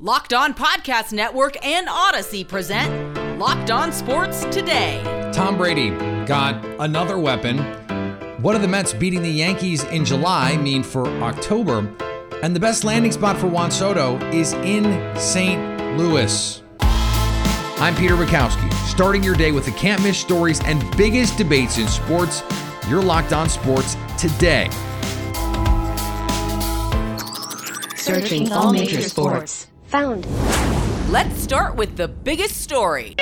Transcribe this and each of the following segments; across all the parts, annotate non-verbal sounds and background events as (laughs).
Locked On Podcast Network and Odyssey present Locked On Sports Today. Tom Brady got another weapon. What do the Mets beating the Yankees in July mean for October? And the best landing spot for Juan Soto is in St. Louis. I'm Peter Bukowski, starting your day with the can't miss stories and biggest debates in sports. You're locked on sports today. Searching all major sports. Found. Let's start with the biggest story.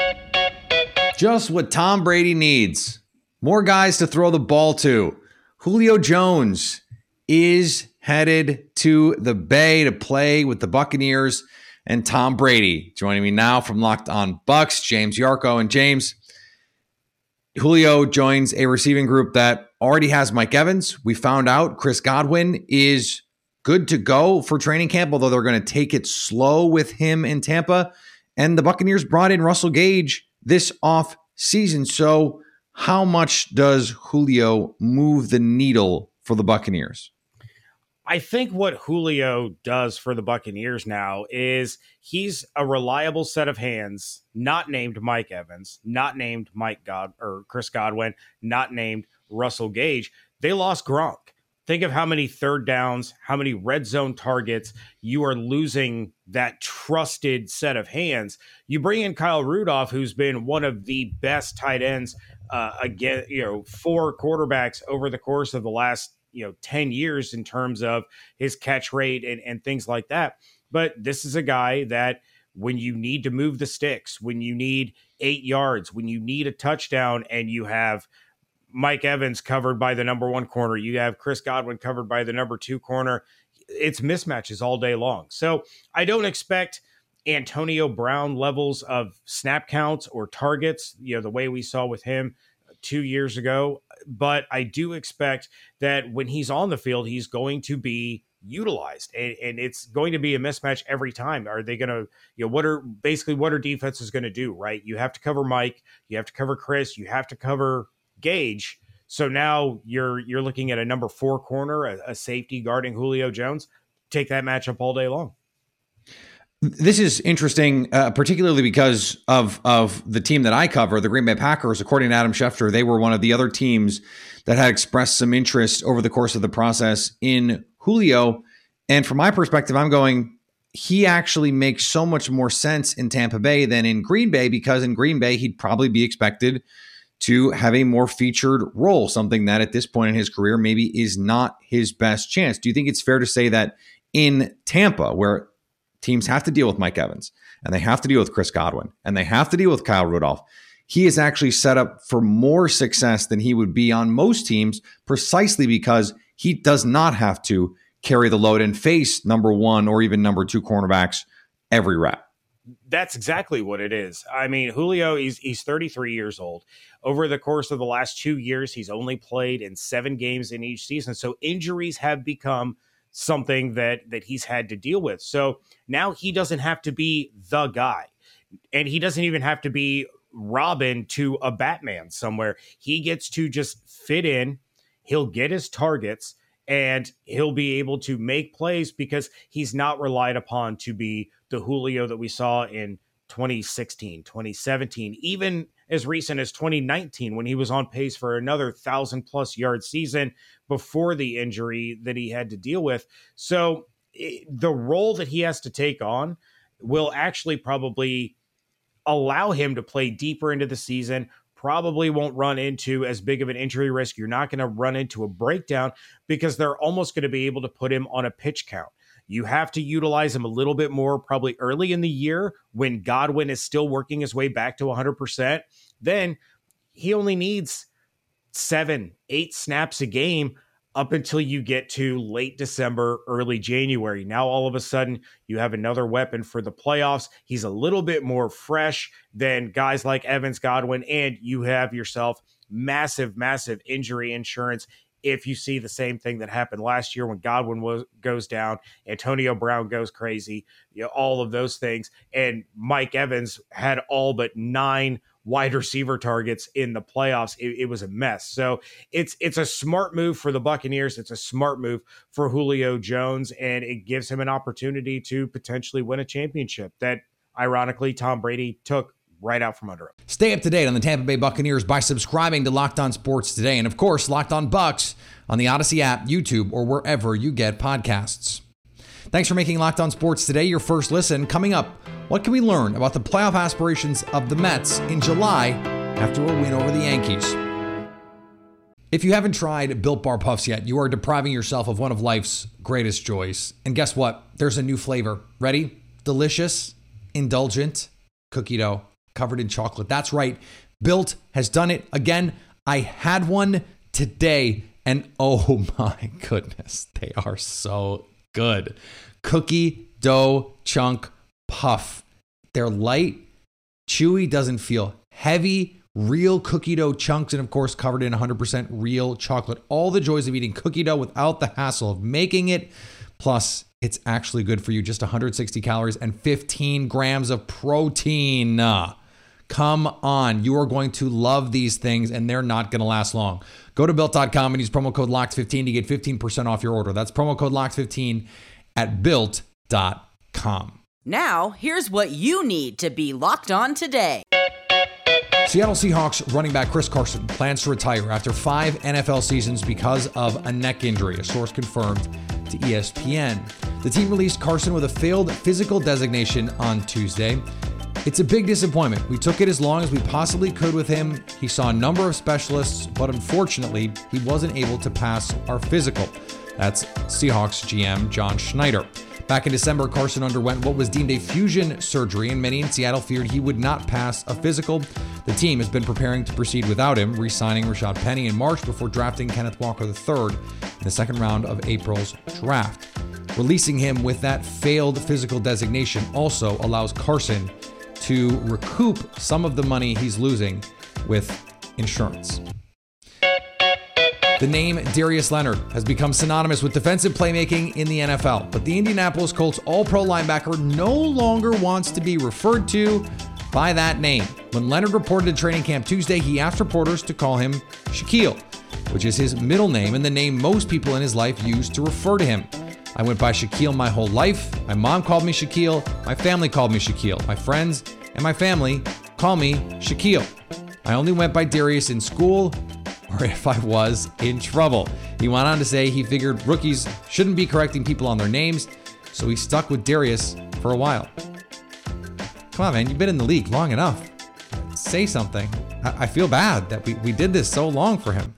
Just what Tom Brady needs more guys to throw the ball to. Julio Jones is headed to the Bay to play with the Buccaneers and Tom Brady. Joining me now from Locked On Bucks, James Yarcho. And James, Julio joins a receiving group that already has Mike Evans. We found out Chris Godwin is good to go for training camp, although they're going to take it slow with him in Tampa. And the Buccaneers brought in Russell Gage this off season. So, how much does Julio move the needle for the Buccaneers? I think what Julio does for the Buccaneers now is he's a reliable set of hands, not named Mike Evans, not named Mike God or Chris Godwin, not named Russell Gage. They lost Gronk. Think of how many third downs, how many red zone targets you are losing that trusted set of hands. You bring in Kyle Rudolph, who's been one of the best tight ends uh, again, you know, four quarterbacks over the course of the last you know 10 years in terms of his catch rate and, and things like that but this is a guy that when you need to move the sticks when you need eight yards when you need a touchdown and you have mike evans covered by the number one corner. You have chris godwin covered by the number two corner. It's mismatches all day long. So i don't expect antonio brown levels of snap counts or targets you know the way we saw with him two years ago but I do expect that when he's on the field, he's going to be utilized and, and, it's going to be a mismatch every time. Are they going to you know what are basically what are defenses going to do right? You have to cover mike you have to cover chris you have to cover gage so now you're you're looking at a number four corner a, a safety guarding julio jones take that matchup all day long this is interesting, uh, particularly because of of the team that I cover, the Green Bay Packers. According to Adam Schefter, they were one of the other teams that had expressed some interest over the course of the process in Julio. And from my perspective, I'm going. He actually makes so much more sense in Tampa Bay than in Green Bay because in Green Bay he'd probably be expected to have a more featured role, something that at this point in his career maybe is not his best chance. Do you think it's fair to say that in Tampa, where teams have to deal with Mike Evans and they have to deal with Chris Godwin and they have to deal with Kyle Rudolph. He is actually set up for more success than he would be on most teams precisely because he does not have to carry the load and face number one or even number two cornerbacks every rep. That's exactly what it is. I mean, Julio, he's, he's 33 years old. Over the course of the last two years, he's only played in seven games in each season. So injuries have become – something that that he's had to deal with. So now he doesn't have to be the guy. And he doesn't even have to be Robin to a Batman somewhere. He gets to just fit in. He'll get his targets and he'll be able to make plays because he's not relied upon to be the Julio that we saw in 2016, 2017, even as recent as 2019 when he was on pace for another 1,000 plus yard season before the injury that he had to deal with. So it, the role that he has to take on will actually probably allow him to play deeper into the season. Probably won't run into as big of an injury risk. You're not going to run into a breakdown because they're almost going to be able to put him on a pitch count. You have to utilize him a little bit more probably early in the year when Godwin is still working his way back to 100%. Then he only needs seven, eight snaps a game up until you get to late December, early January. Now, all of a sudden, you have another weapon for the playoffs. He's a little bit more fresh than guys like Evans Godwin, and you have yourself massive, massive injury insurance if you see the same thing that happened last year when Godwin was goes down, Antonio Brown goes crazy, you know, all of those things. And Mike Evans had all but nine wide receiver targets in the playoffs. It, it, was a mess. So it's it's a smart move for the Buccaneers. It's a smart move for Julio Jones, and it gives him an opportunity to potentially win a championship that ironically Tom Brady took right out from under him. Stay up to date on the Tampa Bay Buccaneers by subscribing to Locked On Sports today, and of course, Locked On Bucks on the Odyssey app, YouTube, or wherever you get podcasts. Thanks for making Locked On Sports today your first listen. Coming up, what can we learn about the playoff aspirations of the Mets in July after a win over the Yankees? If you haven't tried Built Bar Puffs yet, you are depriving yourself of one of life's greatest joys. And guess what? There's a new flavor. Ready? Delicious, indulgent cookie dough covered in chocolate. That's right. Built has done it again. I had one today, and oh (laughs) my goodness, they are so good. Cookie dough chunk puff. They're light, chewy, doesn't feel heavy. Real cookie dough chunks, and of course, covered in 100% real chocolate. All the joys of eating cookie dough without the hassle of making it. Plus, it's actually good for you. Just 160 calories and 15 grams of protein. Come on. You are going to love these things and they're not going to last long. Go to built.com and use promo code LOCKED15 to get 15% off your order. That's promo code LOCKED15 at built.com. Now, here's what you need to be locked on today. Seattle Seahawks running back Chris Carson plans to retire after five NFL seasons because of a neck injury, a source confirmed to ESPN. The team released Carson with a failed physical designation on Tuesday. It's a big disappointment. We took it as long as we possibly could with him. He saw a number of specialists, but unfortunately, he wasn't able to pass our physical. That's Seahawks GM John Schneider. Back in December, Carson underwent what was deemed a fusion surgery, and many in Seattle feared he would not pass a physical. The team has been preparing to proceed without him, re signing Rashad Penny in March before drafting Kenneth Walker III in the second round of April's draft. Releasing him with that failed physical designation also allows Carson to recoup some of the money he's losing with insurance. The name Darius Leonard has become synonymous with defensive playmaking in the NFL, but the Indianapolis Colts All Pro linebacker no longer wants to be referred to by that name. When Leonard reported to training camp Tuesday, he asked reporters to call him Shaquille, which is his middle name and the name most people in his life use to refer to him. I went by Shaquille my whole life. My mom called me Shaquille. My family called me Shaquille. My friends and my family call me Shaquille. I only went by Darius in school (laughs) or if I was in trouble. He went on to say he figured rookies shouldn't be correcting people on their names, so he stuck with Darius for a while. Come on, man, you've been in the league long enough. Say something. I, I feel bad that we, we did this so long for him.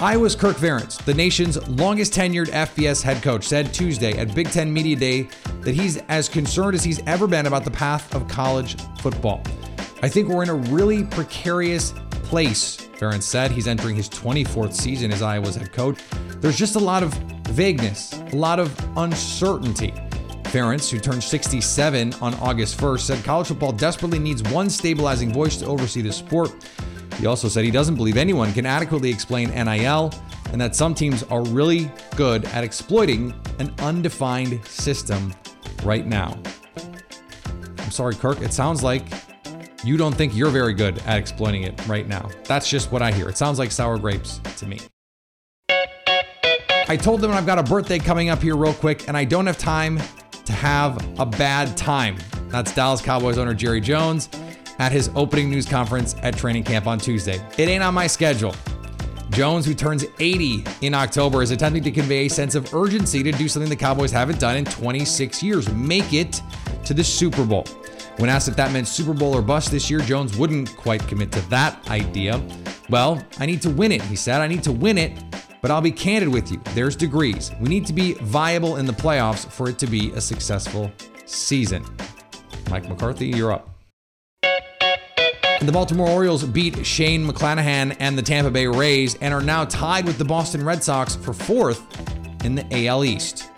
Iowa's Kirk Ferentz, the nation's longest tenured FBS head coach, said Tuesday at Big Ten Media Day that he's as concerned as he's ever been about the path of college football. I think we're in a really precarious place, Ferentz said. He's entering his 24th season as Iowa's head coach. There's just a lot of vagueness, a lot of uncertainty. Ferentz, who turned 67 on August 1st, said college football desperately needs one stabilizing voice to oversee the sport. He also said he doesn't believe anyone can adequately explain NIL and that some teams are really good at exploiting an undefined system right now. I'm sorry, Kirk. It sounds like you don't think you're very good at exploiting it right now. That's just what I hear. It sounds like sour grapes to me. I told them I've got a birthday coming up here real quick, and I don't have time to have a bad time. That's Dallas Cowboys owner Jerry Jones at his opening news conference at training camp on Tuesday. It ain't on my schedule. Jones, who turns 80 in October, is attempting to convey a sense of urgency to do something the Cowboys haven't done in 26 years make it to the Super Bowl. When asked if that meant Super Bowl or bust this year, Jones wouldn't quite commit to that idea. Well, I need to win it, he said. I need to win it, but I'll be candid with you. There's degrees. We need to be viable in the playoffs for it to be a successful season. Mike McCarthy, you're up. The Baltimore Orioles beat Shane McClanahan and the Tampa Bay Rays and are now tied with the Boston Red Sox for fourth in the AL East.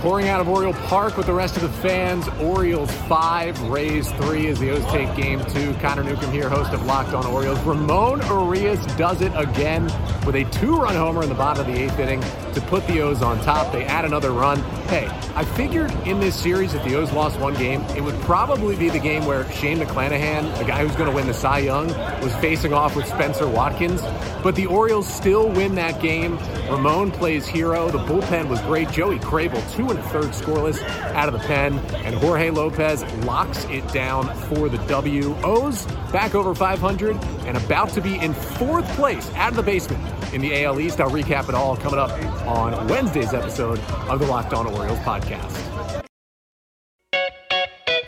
Pouring out of Oriole Park with the rest of the fans. Orioles 5, Rays 3 as the O's take game 2. Connor Newcomb here, host of Locked on Orioles. Ramon Urias does it again with a two run homer in the bottom of the eighth inning to put the O's on top. They add another run. Hey, I figured in this series, if the O's lost one game, it would probably be the game where Shane McClanahan, the guy who's going to win the Cy Young, was facing off with Spenser Watkins. But the Orioles still win that game. Ramon plays hero. The bullpen was great. Joey Krehbiel, two and a third scoreless out of the pen. And Jorge Lopez locks it down for the W. O's back over 500 and about to be in fourth place out of the basement in the AL East. I'll recap it all coming up on Wednesday's episode of the Locked On Orioles podcast.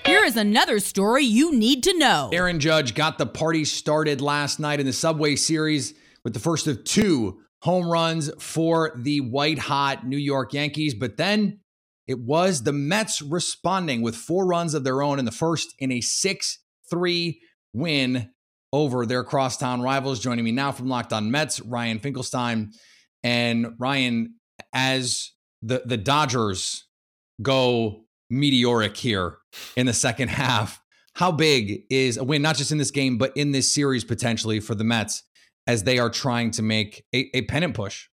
Here is another story you need to know. Aaron Judge got the party started last night in the Subway Series with the first of two home runs for the white hot New York Yankees. But then it was the Mets responding with four runs of their own in the first in a 6 3 win over their crosstown rivals. Joining me now from Locked On Mets, Ryan Finkelstein. And Ryan, as the, the Dodgers go meteoric here in the second (laughs) half, how big is a win, not just in this game, but in this series potentially for the Mets as they are trying to make a, a pennant push?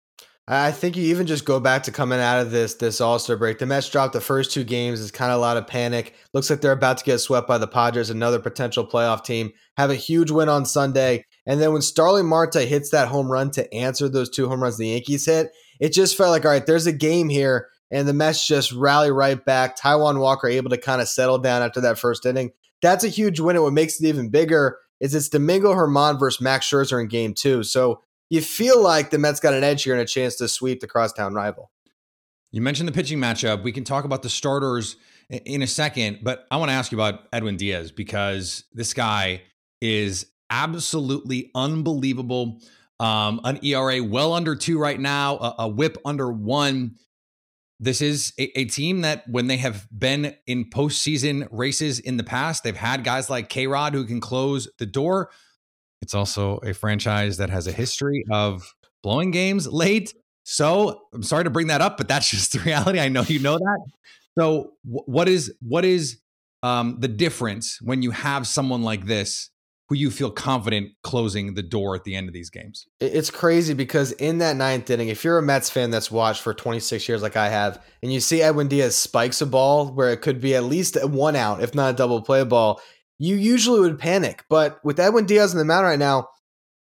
I think you even just go back to coming out of this this All Star break. The Mets dropped the first two games. It's kind of a lot of panic. Looks like they're about to get swept by the Padres, another potential playoff team. Have a huge win on Sunday, and then when Starling Marte hits that home run to answer those two home runs the Yankees hit, it just felt like all right, there's a game here, and the Mets just rally right back. Taijuan Walker able to kind of settle down after that first inning. That's a huge win. And what makes it even bigger is it's Domingo German versus Max Scherzer in Game Two. So you feel like the Mets got an edge here and a chance to sweep the crosstown rival. You mentioned the pitching matchup. We can talk about the starters in a second, but I want to ask you about Edwin Diaz because this guy is absolutely unbelievable. Um, an ERA well under two right now, a, a whip under one. This is a, a, team that, when they have been in postseason races in the past, they've had guys like K Rod who can close the door. It's also a franchise that has a history of blowing games late. So I'm sorry to bring that up, but that's (laughs) just the reality. I know you know that. So what is what is um, the difference when you have someone like this who you feel confident closing the door at the end of these games? It's crazy because in that ninth inning, if you're a Mets fan that's watched for 26 years like I have, and you see Edwin Diaz spikes a ball where it could be at least one out, if not a double play ball, you usually would panic. But with Edwin Diaz in the mound right now,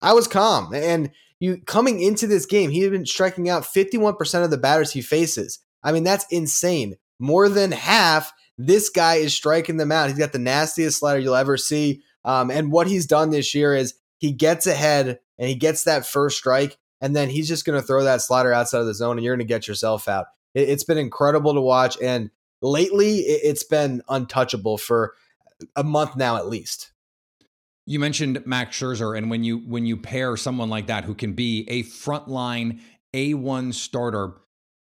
I was calm. And you coming into this game, he had been striking out 51% of the batters he faces. I mean, that's insane. More than half, this guy is striking them out. He's got the nastiest slider you'll ever see. Um, and what he's done this year is he gets ahead and he gets that first strike, and then he's just going to throw that slider outside of the zone, and you're going to get yourself out. It, has been incredible to watch, and lately it's been untouchable for a month now at least. You mentioned Max Scherzer, and when you when you pair someone like that who can be a frontline A one starter,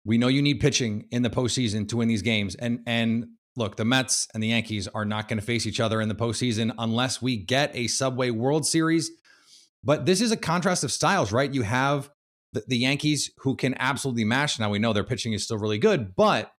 we know you need pitching in the postseason to win these games. And and look, the Mets and the Yankees are not going to face each other in the postseason unless we get a Subway World Series. But this is a contrast of styles, right? You have the, the Yankees who can absolutely mash. Now we know their pitching is still really good, but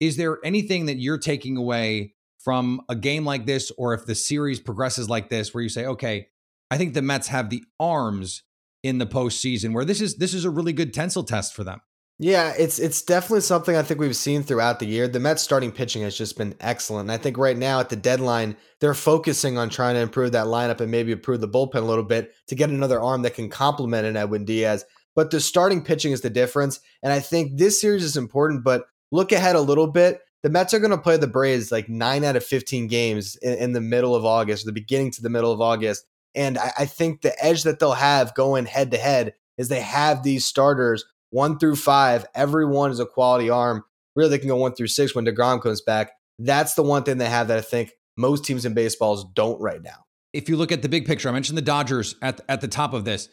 is there anything that you're taking away from a game like this, or if the series progresses like this, where you say, okay, I think the Mets have the arms in the postseason where this is this is a really good tensile test for them. Yeah, it's it's definitely something I think we've seen throughout the year. The Mets starting pitching has just been excellent. And I think right now at the deadline, they're focusing on trying to improve that lineup and maybe improve the bullpen a little bit to get another arm that can complement an Edwin Diaz. But the starting pitching is the difference. And I think this series is important, but look ahead a little bit the Mets are going to play the Braves like nine out of 15 games in, in, the middle of August, the beginning to the middle of August. And I, I think the edge that they'll have going head to head is they have these starters one through five. Everyone is a quality arm. Really, they can go one through six when DeGrom comes back. That's the one thing they have that I think most teams in baseballs don't right now. If you look at the big picture, I mentioned the Dodgers at, at the top of this.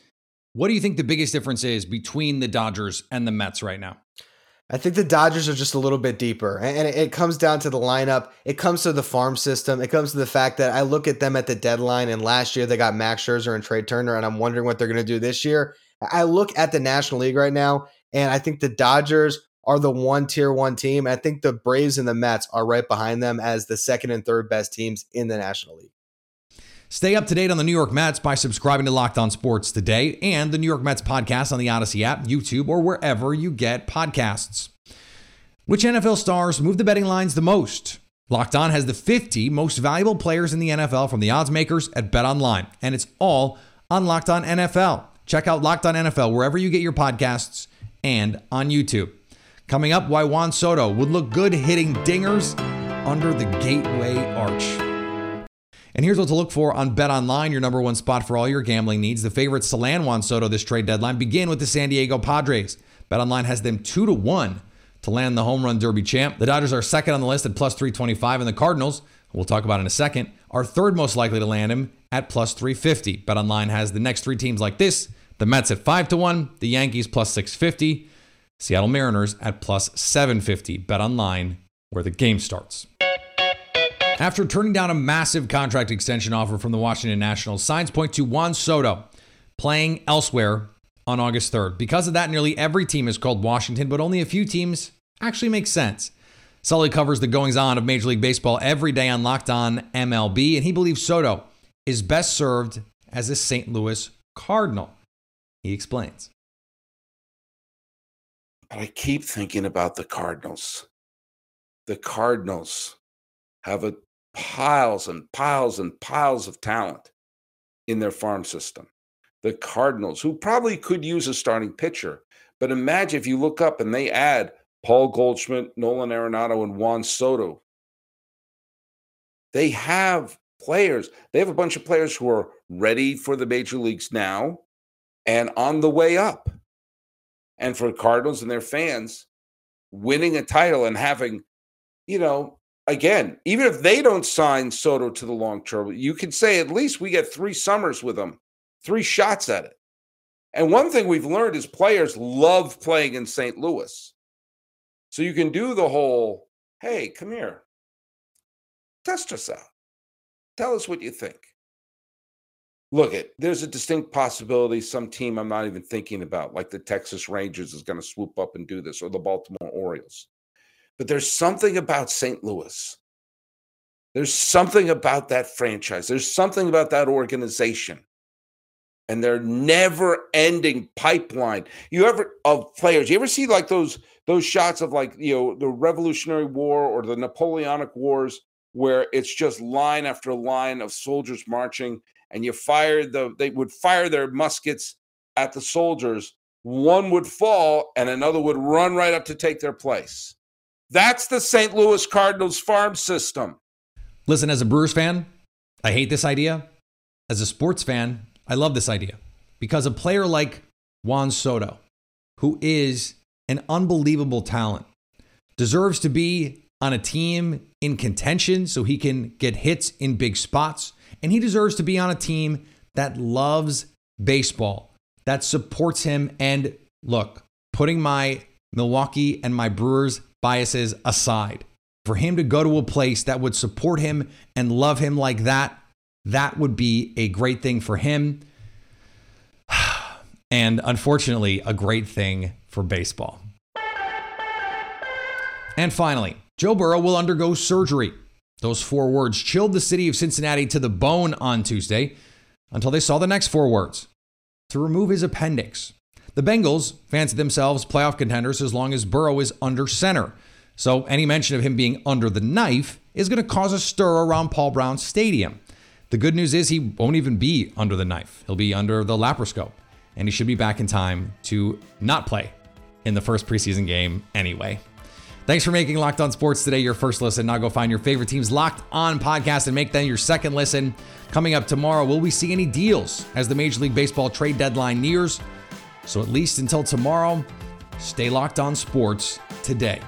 What do you think the biggest difference is between the Dodgers and the Mets right now? I think the Dodgers are just a little bit deeper. And it comes down to the lineup. It comes to the farm system. It comes to the fact that I look at them at the deadline, and last year they got Max Scherzer and Trea Turner, and I'm wondering what they're going to do this year. I look at the National League right now, and I think the Dodgers are the one tier one team. I think the Braves and the Mets are right behind them as the second and third best teams in the National League. Stay up to date on the New York Mets by subscribing to Locked On Sports today and the New York Mets podcast on the Odyssey app, YouTube, or wherever you get podcasts. Which NFL stars move the betting lines the most? Locked On has the 50 most valuable players in the NFL from the odds makers at Bet Online, and it's all on Locked On NFL. Check out Locked On NFL wherever you get your podcasts and on YouTube. Coming up, why Juan Soto would look good hitting dingers under the Gateway Arch. And here's what to look for on Bet Online, your number one spot for all your gambling needs. The favorites to land Juan Soto this trade deadline begin with the San Diego Padres. Bet Online has them two to one to land the home run derby champ. The Dodgers are second on the list at plus 325, and the Cardinals, we'll talk about in a second, are third most likely to land him at plus 350. Bet Online has the next three teams like this: the Mets at five to one, the Yankees plus 650, Seattle Mariners at plus 750. Bet Online, where the game starts. After turning down a massive contract extension offer from the Washington Nationals, signs point to Juan Soto playing elsewhere on August 3rd. Because of that, nearly every team is called Washington, but only a few teams actually make sense. Sully covers the goings on of Major League Baseball every day on Locked On MLB, and he believes Soto is best served as a St. Louis Cardinal. He explains. But I keep thinking about the Cardinals. The Cardinals have a piles and piles and piles of talent in their farm system. The Cardinals, who probably could use a starting pitcher, but imagine if you look up and they add Paul Goldschmidt, Nolan Arenado, and Juan Soto. They have players. They have a bunch of players who are ready for the major leagues now and on the way up. And for Cardinals and their fans, winning a title and having, you know, again, even if they don't sign Soto to the long term, you can say at least we get three summers with them, three shots at it. And one thing we've learned is players love playing in St. Louis. So you can do the whole, hey, come here, test us out. Tell us what you think. Look, it there's a distinct possibility some team I'm not even thinking about, like the Texas Rangers, is going to swoop up and do this, or the Baltimore Orioles. But there's something about St. Louis. There's something about that franchise. There's something about that organization and their never-ending pipeline. You ever of players? You ever see like those those shots of like you know the Revolutionary War or the Napoleonic Wars, where it's just line after line of soldiers marching, and you fired the they would fire their muskets at the soldiers. One would fall, and another would run right up to take their place. That's the St. Louis Cardinals farm system. Listen, as a Brewers fan, I hate this idea. As a sports fan, I love this idea because a player like Juan Soto, who is an unbelievable talent, deserves to be on a team in contention so he can get hits in big spots. And he deserves to be on a team that loves baseball, that supports him. And look, putting my Milwaukee and my Brewers biases aside, for him to go to a place that would support him and love him like that, that would be a great thing for him. (sighs) And unfortunately, a great thing for baseball. And finally, Joe Burrow will undergo surgery. Those four words chilled the city of Cincinnati to the bone on Tuesday until they saw the next four words to remove his appendix. The Bengals fancy themselves playoff contenders as long as Burrow is under center. So any mention of him being under the knife is going to cause a stir around Paul Brown Stadium. The good news is he won't even be under the knife. He'll be under the laparoscope, and he should be back in time to not play in the first preseason game anyway. Thanks for making Locked On Sports today your first listen. Now go find your favorite team's Locked On podcast and make them your second listen. Coming up tomorrow, will we see any deals as the Major League Baseball trade deadline nears? So at least until tomorrow, stay locked on sports today.